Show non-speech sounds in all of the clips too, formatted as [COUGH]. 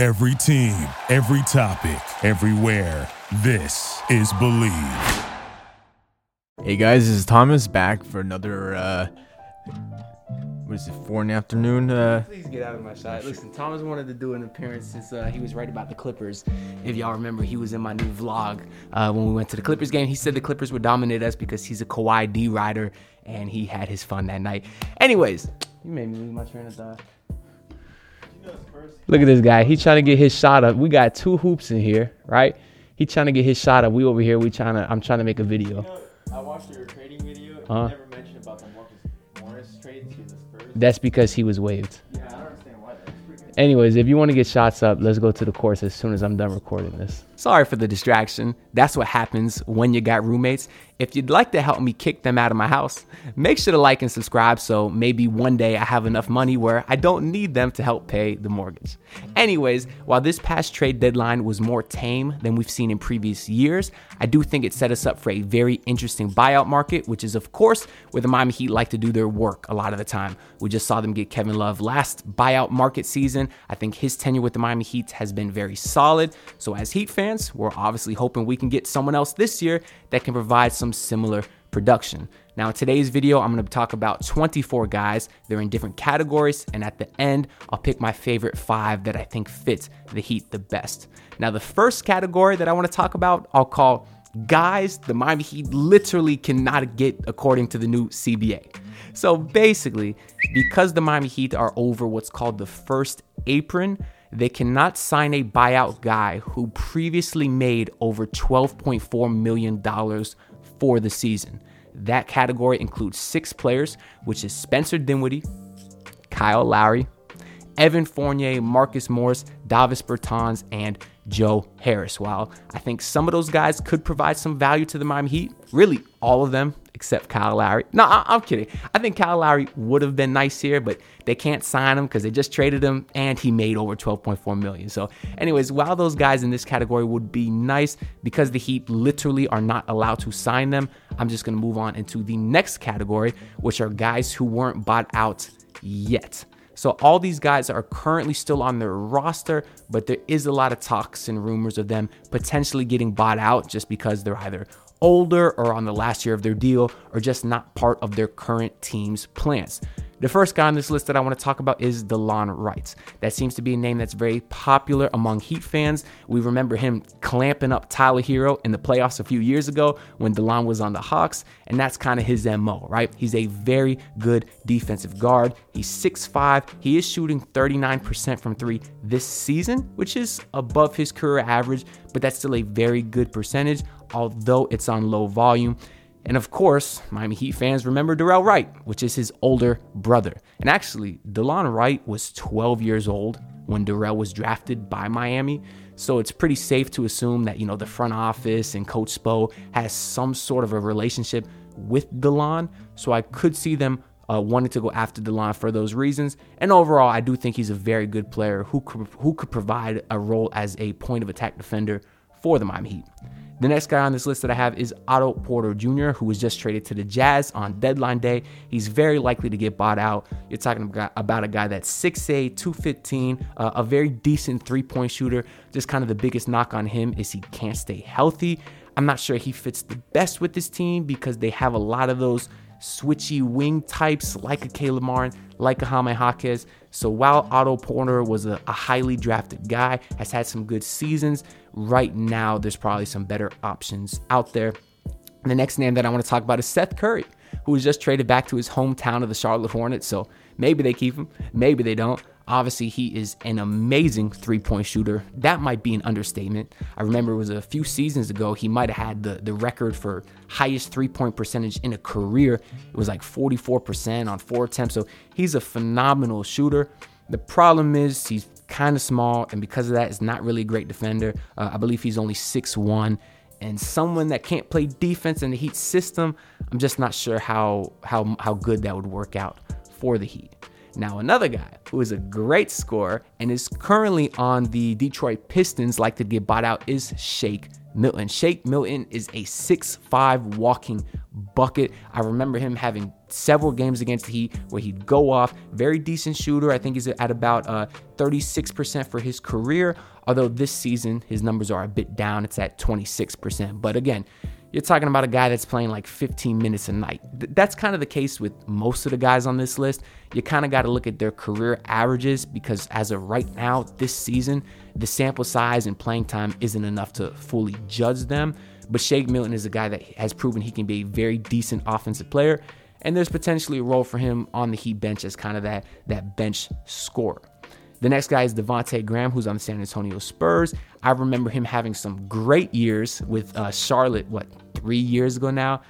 Every team, every topic, everywhere. This is Believe. Hey guys, this is Thomas back for another uh what is it, four in the afternoon? Uh Please get out of my shot. Listen, Thomas wanted to do an appearance since uh, he was right about the Clippers. If y'all remember, he was in my new vlog uh, when we went to the Clippers game. He said the Clippers would dominate us because he's a Kawhi D rider and he had his fun that night. Anyways, you made me lose my train of thought. Look at this guy. He's trying to get his shot up. We got two hoops in here, right? He trying to get his shot up. We over here. We trying to. I'm trying to make a video. I watched your trading video. You Huh? never mentioned about the Marcus Morris trade to the Spurs. That's because he was waived. yeah, I don't understand why. That's. Anyways, if you want to get shots up, let's go to the course as soon as I'm done recording this. Sorry for the distraction. That's what happens when you got roommates. If you'd like to help me kick them out of my house, make sure to like and subscribe so maybe one day I have enough money where I don't need them to help pay the mortgage. Anyways, while this past trade deadline was more tame than we've seen in previous years, I do think it set us up for a very interesting buyout market, which is, of course, where the Miami Heat like to do their work a lot of the time. We just saw them get Kevin Love last buyout market season. I think his tenure with the Miami Heat has been very solid. So, as Heat fans, we're obviously hoping we can get someone else this year that can provide some similar production. Now, in today's video, I'm to talk about 24 guys. They're in different categories, and at the end, I'll pick my favorite five that I think fit the Heat the best. Now, the first category that I want to talk about, I'll call guys the Miami Heat literally cannot get according to the new CBA. So basically, because the Miami Heat are over what's called the first apron, they cannot sign a buyout guy who previously made over $12.4 million for the season. That category includes six players, which is Spencer Dinwiddie, Kyle Lowry, Evan Fournier, Marcus Morris, Davis Bertans, and Joe Harris. While I think some of those guys could provide some value to the Miami Heat, really all of them except Kyle Lowry. No, I- I'm kidding. I think Kyle Lowry would have been nice here, but they can't sign him because they just traded him and he made over 12.4 million. So, anyways, while those guys in this category would be nice because the Heat literally are not allowed to sign them, I'm just to move on into the next category, which are guys who weren't bought out yet. So all these guys are currently still on their roster, but there is a lot of talks and rumors of them potentially getting bought out just because they're either older or on the last year of their deal or just not part of their current team's plans. The first guy on this list that I want to talk about is Delon Wright. That seems to be a name that's very popular among Heat fans. We remember him clamping up Tyler Herro in the playoffs a few years ago when Delon was on the Hawks, and that's kind of his MO, right? He's a very good defensive guard. He's 6'5. He is shooting 39% from three this season, which is above his career average, but that's still a very good percentage, although it's on low volume. And of course, Miami Heat fans remember Dorell Wright, which is his older brother. And actually, Delon Wright was 12 years old when Dorell was drafted by Miami. So it's pretty safe to assume that, you know, the front office and Coach Spo has some sort of a relationship with Delon. So I could see them uh, wanting to go after Delon for those reasons. And overall, I do think he's a very good player who could, who could provide a role as a point of attack defender for the Miami Heat. The next guy on this list that I have is Otto Porter Jr., who was just traded to the Jazz on deadline day. He's very likely to get bought out. You're talking about a guy that's 6'8, 215, uh, a very decent three point shooter. Just kind of the biggest knock on him is he can't stay healthy. I'm not sure he fits the best with this team because they have a lot of those switchy wing types like a Caleb Martin, like a Jaime Jaquez. So while Otto Porter was a, a highly drafted guy, has had some good seasons, right now there's probably some better options out there. The next name that I want to talk about is Seth Curry, who was just traded back to his hometown of the Charlotte Hornets. So maybe they keep him, maybe they don't. Obviously, he is an amazing three point shooter. That might be an understatement. I remember it was a few seasons ago, he might have had the, the record for highest three point percentage in a career. It was like 44% on four attempts. So he's a phenomenal shooter. The problem is he's kind of small, and because of that, is not really a great defender. Uh, I believe he's only 6'1 and someone that can't play defense in the Heat system, I'm just not sure how how how good that would work out for the Heat. Now, another guy who is a great scorer and is currently on the Detroit Pistons, like to get bought out, is Shake Milton. Shake Milton is a six-five walking bucket. I remember him having several games against the Heat where he'd go off. Very decent shooter. I think he's at about uh, 36% for his career, although this season his numbers are a bit down. It's at 26%. But again, you're talking about a guy that's playing like 15 minutes a night. Th- that's kind of the case with most of the guys on this list. You kind of got to look at their career averages because as of right now, this season, the sample size and playing time isn't enough to fully judge them. But Shake Milton is a guy that has proven he can be a very decent offensive player, and there's potentially a role for him on the Heat bench as kind of that that bench scorer. The next guy is Devonte Graham, who's on the San Antonio Spurs. I remember him having some great years with uh, Charlotte, what, three years ago now?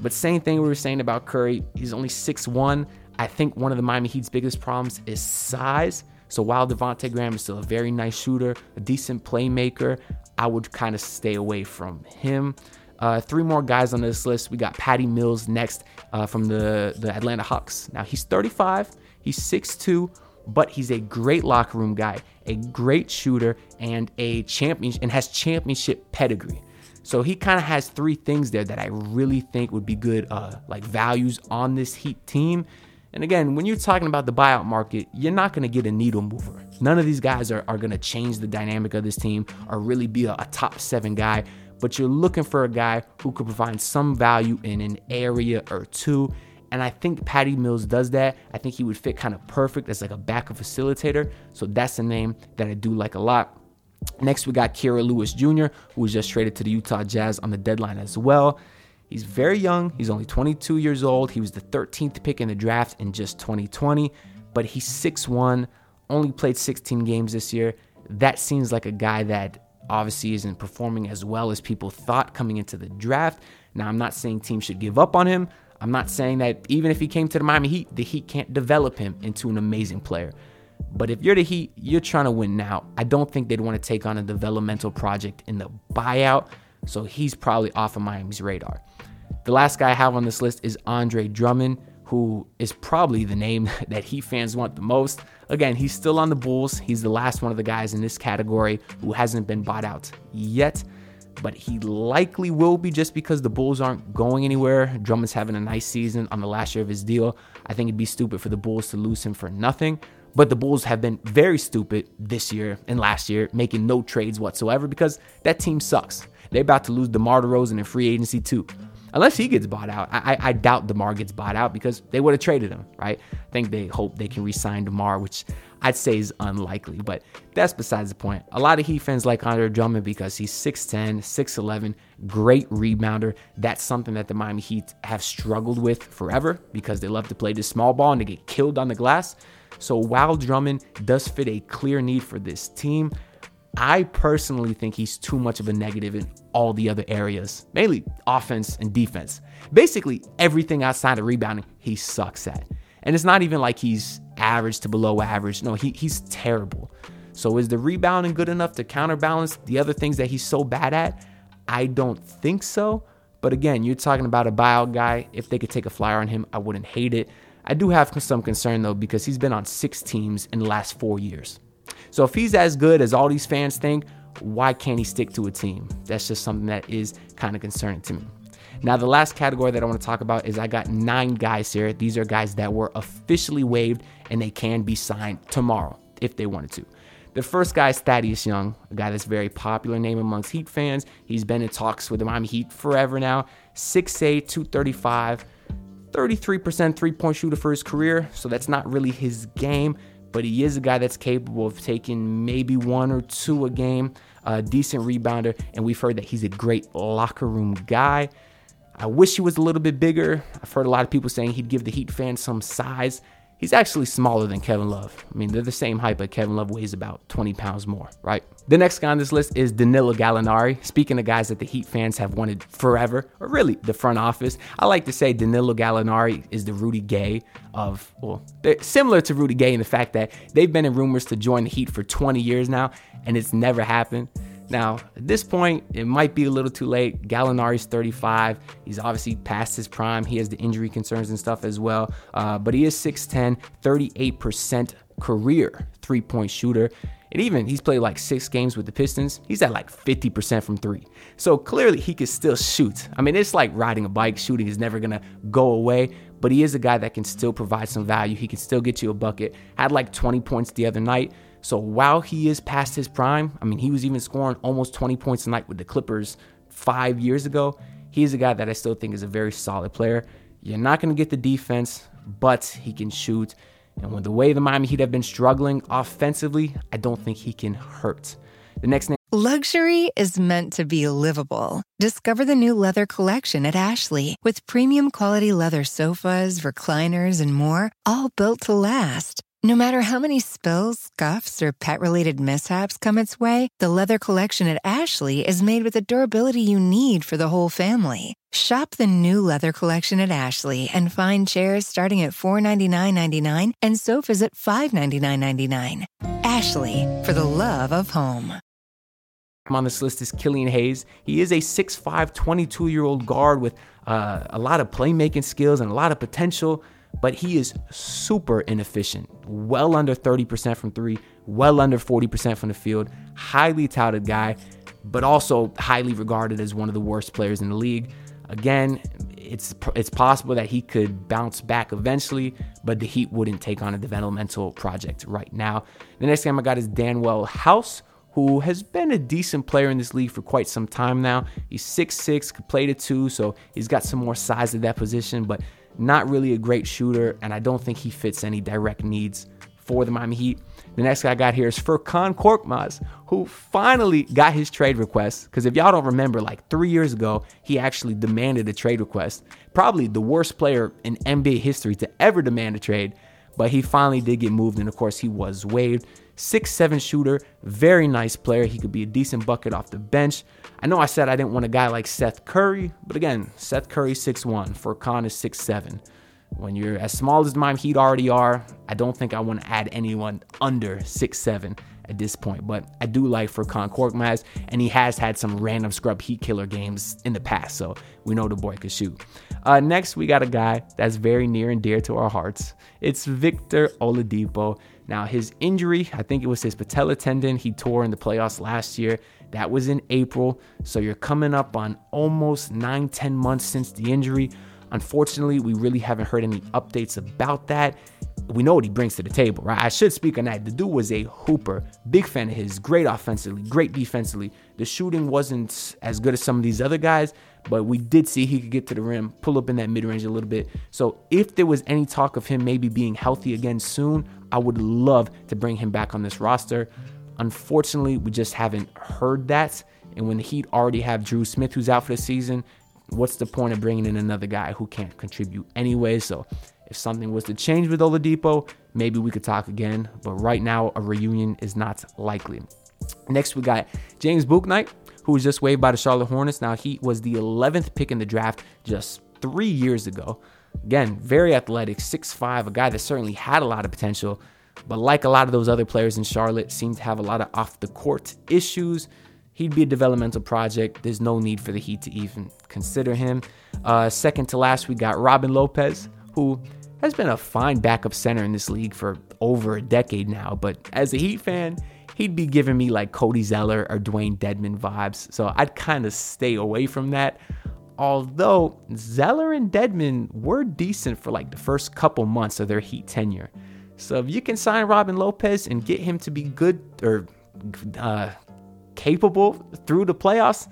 But same thing we were saying about Curry. He's only 6'1. I think one of the Miami Heat's biggest problems is size. So while Devonte Graham is still a very nice shooter, a decent playmaker, I would kind of stay away from him. Uh, three more guys on this list. We got Patty Mills next uh, from the, the Atlanta Hawks. Now he's 35, he's 6'2, but he's a great locker room guy, a great shooter, and a champion and has championship pedigree. So he kind of has three things there that I really think would be good, uh, like values on this Heat team. And again, when you're talking about the buyout market, you're not going to get a needle mover. None of these guys are, are going to change the dynamic of this team or really be a, a top seven guy. But you're looking for a guy who could provide some value in an area or two and I think Patty Mills does that. I think he would fit kind of perfect as like a backup facilitator. So that's a name that I do like a lot. Next, we got Kira Lewis Jr., who was just traded to the Utah Jazz on the deadline as well. He's very young. He's only 22 years old. He was the 13th pick in the draft in just 2020, but he's 6'1, only played 16 games this year. That seems like a guy that obviously isn't performing as well as people thought coming into the draft. Now, I'm not saying teams should give up on him. I'm not saying that even if he came to the Miami Heat, the Heat can't develop him into an amazing player. But if you're the Heat, you're trying to win now. I don't think they'd want to take on a developmental project in the buyout. So he's probably off of Miami's radar. The last guy I have on this list is Andre Drummond, who is probably the name [LAUGHS] that Heat fans want the most. Again, he's still on the Bulls. He's the last one of the guys in this category who hasn't been bought out yet but he likely will be just because the Bulls aren't going anywhere. Drummond's having a nice season on the last year of his deal. I think it'd be stupid for the Bulls to lose him for nothing. But the Bulls have been very stupid this year and last year, making no trades whatsoever because that team sucks. They're about to lose DeMar DeRozan in free agency too unless he gets bought out. I, I doubt DeMar gets bought out because they would have traded him, right? I think they hope they can re-sign DeMar, which I'd say is unlikely, but that's besides the point. A lot of Heat fans like Andre Drummond because he's 6'10, 6'11, great rebounder. That's something that the Miami Heat have struggled with forever because they love to play this small ball and they get killed on the glass. So while Drummond does fit a clear need for this team, I personally think he's too much of a negative in all the other areas, mainly offense and defense. Basically, everything outside of rebounding, he sucks at. And it's not even like he's average to below average. No, he, he's terrible. So is the rebounding good enough to counterbalance the other things that he's so bad at? I don't think so. But again, you're talking about a buyout guy. If they could take a flyer on him, I wouldn't hate it. I do have some concern though because he's been on six teams in the last four years. So if he's as good as all these fans think, why can't he stick to a team? That's just something that is kind of concerning to me. Now, the last category that I want to talk about is I got nine guys here. These are guys that were officially waived and they can be signed tomorrow if they wanted to. The first guy is Thaddeus Young, a guy that's very popular name amongst Heat fans. He's been in talks with the Miami Heat forever now. 6'8, 235, 33% three point shooter for his career, so that's not really his game but he is a guy that's capable of taking maybe one or two a game, a decent rebounder, and we've heard that he's a great locker room guy. I wish he was a little bit bigger. I've heard a lot of people saying he'd give the Heat fans some size. He's actually smaller than Kevin Love. I mean, they're the same height, but Kevin Love weighs about 20 pounds more, right? The next guy on this list is Danilo Gallinari. Speaking of guys that the Heat fans have wanted forever, or really the front office, I like to say Danilo Gallinari is the Rudy Gay of, well, they're similar to Rudy Gay in the fact that they've been in rumors to join the Heat for 20 years now, and it's never happened. Now, at this point, it might be a little too late. Gallinari's 35. He's obviously past his prime. He has the injury concerns and stuff as well. Uh, but he is 6'10, 38% career three point shooter. And even he's played like six games with the Pistons. He's at like 50% from three. So clearly he can still shoot. I mean, it's like riding a bike. Shooting is never going to go away, but he is a guy that can still provide some value. He can still get you a bucket. Had like 20 points the other night. So while he is past his prime, I mean, he was even scoring almost 20 points a night with the Clippers five years ago. He's a guy that I still think is a very solid player. You're not going to get the defense, but he can shoot. And with the way the Miami Heat have been struggling offensively, I don't think he can hurt. The next name. Luxury is meant to be livable. Discover the new leather collection at Ashley with premium quality leather sofas, recliners, and more, all built to last. No matter how many spills, scuffs, or pet related mishaps come its way, the leather collection at Ashley is made with the durability you need for the whole family. Shop the new leather collection at Ashley and find chairs starting at $499.99 and sofas at $599.99. Ashley, for the love of home. on this list is Killian Hayes. He is a 6'5, 22 year old guard with uh, a lot of playmaking skills and a lot of potential but he is super inefficient. Well under 30% from three, well under 40% from the field. Highly touted guy, but also highly regarded as one of the worst players in the league. Again, it's it's possible that he could bounce back eventually, but the Heat wouldn't take on a developmental project right now. The next game I got is Danuel House, who has been a decent player in this league for quite some time now. He's 6'6, could play the two, so he's got some more size at that position, but not really a great shooter, and I don't think he fits any direct needs for the Miami Heat. The next guy I got here is Furkan Korkmaz, who finally got his trade request. Because if y'all don't remember, like three years ago, he actually demanded a trade request. Probably the worst player in NBA history to ever demand a trade, but he finally did get moved, and of course, he was waived. Six-seven shooter, very nice player. He could be a decent bucket off the bench. I know I said I didn't want a guy like Seth Curry, but again, Seth Curry 6'1, Furkan is six seven. When you're as small as my Heat already are, I don't think I want to add anyone under six seven at this point. But I do like Furkan Korkmaz, and he has had some random scrub Heat killer games in the past, so we know the boy can shoot. Uh, next, we got a guy that's very near and dear to our hearts. It's Victor Oladipo. Now, his injury, I think it was his patella tendon he tore in the playoffs last year. That was in April. So you're coming up on almost nine, 10 months since the injury. Unfortunately, we really haven't heard any updates about that. We know what he brings to the table, right? I should speak on that. The dude was a hooper, big fan of his, great offensively, great defensively. The shooting wasn't as good as some of these other guys, but we did see he could get to the rim, pull up in that mid range a little bit. So if there was any talk of him maybe being healthy again soon, I would love to bring him back on this roster. Unfortunately, we just haven't heard that. And when the Heat already have Drew Smith, who's out for the season, what's the point of bringing in another guy who can't contribute anyway? So if something was to change with Oladipo, maybe we could talk again. But right now, a reunion is not likely. Next, we got James Bouknight, who was just waived by the Charlotte Hornets. Now, he was the 11th pick in the draft just three years ago. Again, very athletic, 6'5, a guy that certainly had a lot of potential, but like a lot of those other players in Charlotte, seemed to have a lot of off the court issues. He'd be a developmental project. There's no need for the Heat to even consider him. Uh, second to last, we got Robin Lopez, who has been a fine backup center in this league for over a decade now. But as a Heat fan, he'd be giving me like Cody Zeller or Dewayne Dedmon vibes. So I'd kind of stay away from that although Zeller and Dedmon were decent for like the first couple months of their Heat tenure. So if you can sign Robin Lopez and get him to be good or uh, capable through the playoffs,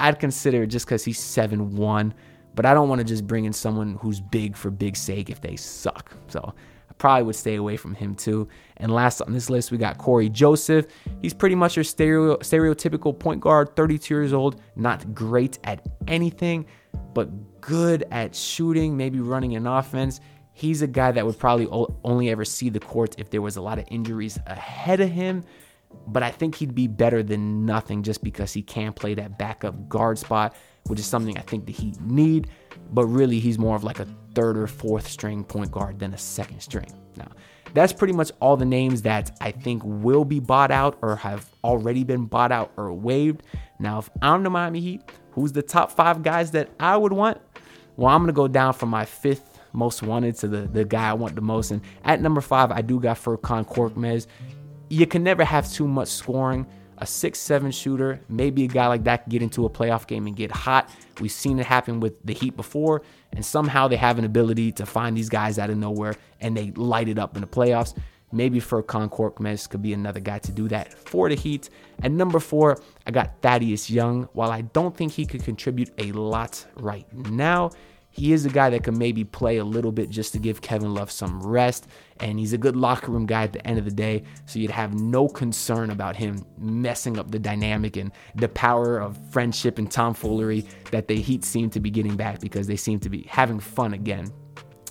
I'd consider it just because he's 7 1. But I don't want to just bring in someone who's big for big sake if they suck. So probably would stay away from him too. And last on this list, we got Corey Joseph. He's pretty much your stereo, stereotypical point guard, 32 years old, not great at anything, but good at shooting, maybe running an offense. He's a guy that would probably only ever see the court if there was a lot of injuries ahead of him. But I think he'd be better than nothing just because he can play that backup guard spot, which is something I think the Heat need. But really, he's more of like a third or fourth string point guard than a second string. Now, that's pretty much all the names that I think will be bought out or have already been bought out or waived. Now, if I'm the Miami Heat, who's the top five guys that I would want? Well, I'm going to go down from my fifth most wanted to the, the guy I want the most. And at number five, I do got Furkan Korkmaz. You can never have too much scoring. A six-seven shooter, maybe a guy like that can get into a playoff game and get hot. We've seen it happen with the Heat before, and somehow they have an ability to find these guys out of nowhere and they light it up in the playoffs. Maybe Furkan Korkmaz could be another guy to do that for the Heat. At number four, I got Thaddeus Young. While I don't think he could contribute a lot right now, he is a guy that can maybe play a little bit just to give Kevin Love some rest. And he's a good locker room guy at the end of the day. So you'd have no concern about him messing up the dynamic and the power of friendship and tomfoolery that the Heat seem to be getting back because they seem to be having fun again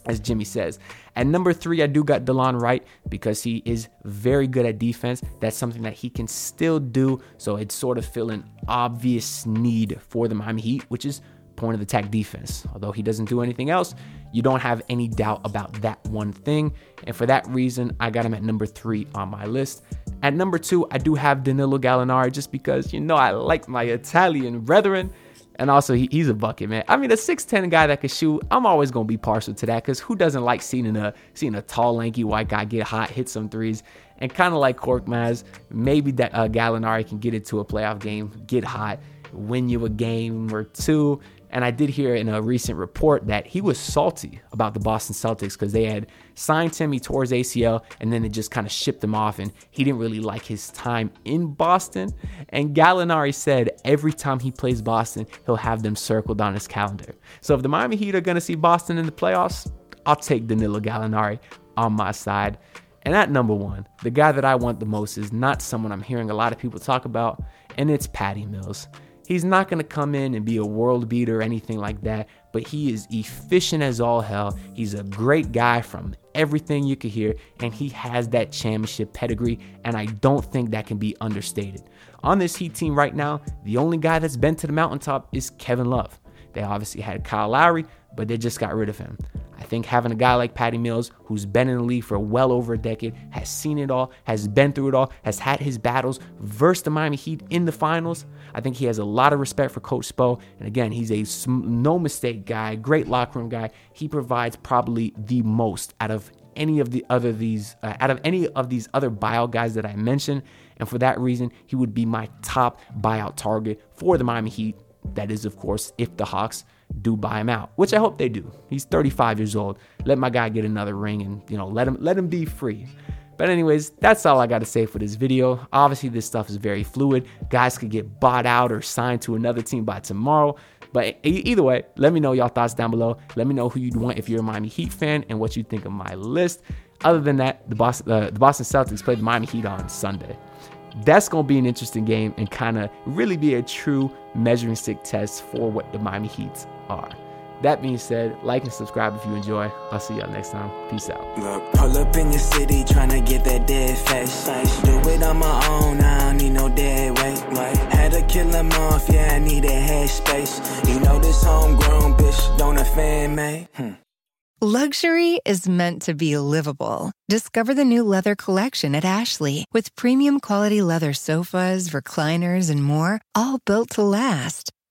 as Jimmy says. At number three, I do got Delon Wright because he is very good at defense. That's something that he can still do. So it's sort of fill an obvious need for the Miami Heat, which is point of attack defense. Although he doesn't do anything else, you don't have any doubt about that one thing. And for that reason, I got him at number three on my list. At number two, I do have Danilo Gallinari just because, you know, I like my Italian brethren. And also, he, he's a bucket, man. I mean, a 6'10 guy that can shoot, I'm always going to be partial to that because who doesn't like seeing a, seeing a tall, lanky white guy get hot, hit some threes? And kind of like Korkmaz, maybe that uh, Gallinari can get into a playoff game, get hot, win you a game or two. And I did hear in a recent report that he was salty about the Boston Celtics because they had signed tore his ACL, and then they just kind of shipped him off. And he didn't really like his time in Boston. And Gallinari said every time he plays Boston, he'll have them circled on his calendar. So if the Miami Heat are going to see Boston in the playoffs, I'll take Danilo Gallinari on my side. And at number one, the guy that I want the most is not someone I'm hearing a lot of people talk about, and it's Patty Mills. He's not going to come in and be a world beater or anything like that, but he is efficient as all hell. He's a great guy from everything you could hear, and he has that championship pedigree, and I don't think that can be understated. On this Heat team right now, the only guy that's been to the mountaintop is Kevin Love. They obviously had Kyle Lowry, but they just got rid of him. Think having a guy like Patty Mills, who's been in the league for well over a decade, has seen it all, has been through it all, has had his battles, versus the Miami Heat in the finals. I think he has a lot of respect for Coach Spo. And again, he's a no mistake guy, great locker room guy. He provides probably the most out of any of the other these uh, out of any of these other buyout guys that I mentioned. And for that reason, he would be my top buyout target for the Miami Heat. That is, of course, if the Hawks do buy him out, which I hope they do. He's 35 years old. Let my guy get another ring and, you know, let him let him be free. But anyways, that's all I got to say for this video. Obviously, this stuff is very fluid. Guys could get bought out or signed to another team by tomorrow. But either way, let me know y'all thoughts down below. Let me know who you'd want if you're a Miami Heat fan and what you think of my list. Other than that, the Boston, uh, the Boston Celtics played the Miami Heat on Sunday. That's going to be an interesting game and kind of really be a true measuring stick test for what the Miami Heat are. That being said, like and subscribe if you enjoy. I'll see y'all next time. Peace out. Look, pull up in your city trying to get that dead face. Do it on my own, I don't need no dead weight. Right. Had to kill him off, yeah, I need a head space. You know this homegrown bitch don't offend me. Hmm. Luxury is meant to be livable. Discover the new leather collection at Ashley with premium quality leather sofas, recliners, and more, all built to last.